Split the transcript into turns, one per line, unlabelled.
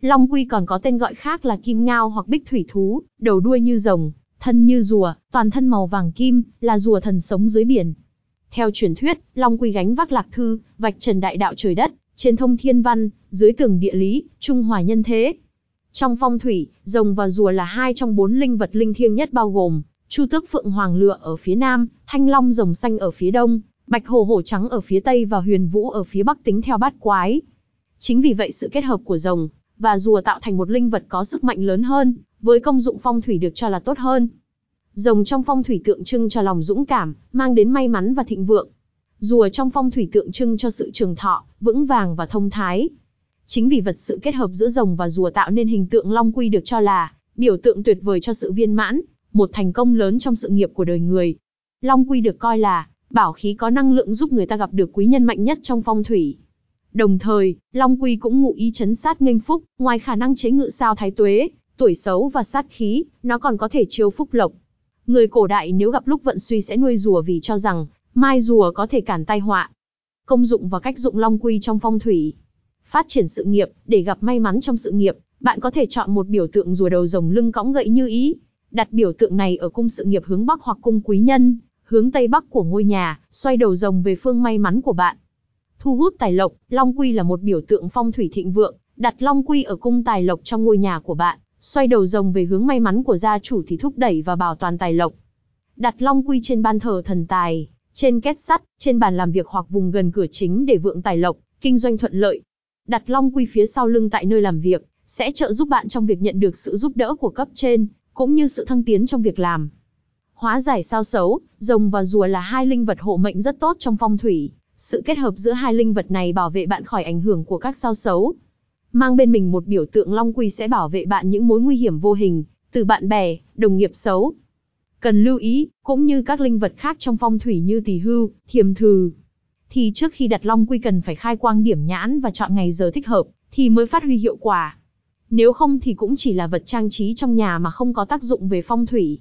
Long quy còn có tên gọi khác là kim ngao hoặc bích thủy thú, đầu đuôi như rồng, thân như rùa, toàn thân màu vàng kim, là rùa thần sống dưới biển. Theo truyền thuyết, Long quy gánh vác lạc thư, vạch trần đại đạo trời đất, trên thông thiên văn, dưới tường địa lý, trung hòa nhân thế. Trong phong thủy, rồng và rùa là hai trong bốn linh vật linh thiêng nhất bao gồm Chu tước phượng hoàng lựa ở phía nam, thanh long rồng xanh ở phía đông, bạch hồ hổ trắng ở phía tây và huyền vũ ở phía bắc tính theo bát quái. Chính vì vậy sự kết hợp của rồng và rùa tạo thành một linh vật có sức mạnh lớn hơn, với công dụng phong thủy được cho là tốt hơn. Rồng trong phong thủy tượng trưng cho lòng dũng cảm, mang đến may mắn và thịnh vượng. Rùa trong phong thủy tượng trưng cho sự trường thọ, vững vàng và thông thái. Chính vì vật sự kết hợp giữa rồng và rùa tạo nên hình tượng long quy được cho là biểu tượng tuyệt vời cho sự viên mãn, một thành công lớn trong sự nghiệp của đời người. Long quy được coi là bảo khí có năng lượng giúp người ta gặp được quý nhân mạnh nhất trong phong thủy. Đồng thời, Long Quy cũng ngụ ý chấn sát nghênh phúc, ngoài khả năng chế ngự sao thái tuế, tuổi xấu và sát khí, nó còn có thể chiêu phúc lộc. Người cổ đại nếu gặp lúc vận suy sẽ nuôi rùa vì cho rằng, mai rùa có thể cản tai họa. Công dụng và cách dụng Long Quy trong phong thủy. Phát triển sự nghiệp, để gặp may mắn trong sự nghiệp, bạn có thể chọn một biểu tượng rùa đầu rồng lưng cõng gậy như ý. Đặt biểu tượng này ở cung sự nghiệp hướng Bắc hoặc cung quý nhân, hướng Tây Bắc của ngôi nhà, xoay đầu rồng về phương may mắn của bạn. Thu hút tài lộc, Long Quy là một biểu tượng phong thủy thịnh vượng, đặt Long Quy ở cung tài lộc trong ngôi nhà của bạn, xoay đầu rồng về hướng may mắn của gia chủ thì thúc đẩy và bảo toàn tài lộc. Đặt Long Quy trên ban thờ thần tài, trên két sắt, trên bàn làm việc hoặc vùng gần cửa chính để vượng tài lộc, kinh doanh thuận lợi. Đặt Long Quy phía sau lưng tại nơi làm việc, sẽ trợ giúp bạn trong việc nhận được sự giúp đỡ của cấp trên, cũng như sự thăng tiến trong việc làm. Hóa giải sao xấu, rồng và rùa là hai linh vật hộ mệnh rất tốt trong phong thủy. Sự kết hợp giữa hai linh vật này bảo vệ bạn khỏi ảnh hưởng của các sao xấu. Mang bên mình một biểu tượng long quy sẽ bảo vệ bạn những mối nguy hiểm vô hình, từ bạn bè, đồng nghiệp xấu. Cần lưu ý, cũng như các linh vật khác trong phong thủy như tỳ hưu, thiềm thừ. Thì trước khi đặt long quy cần phải khai quang điểm nhãn và chọn ngày giờ thích hợp, thì mới phát huy hiệu quả. Nếu không thì cũng chỉ là vật trang trí trong nhà mà không có tác dụng về phong thủy.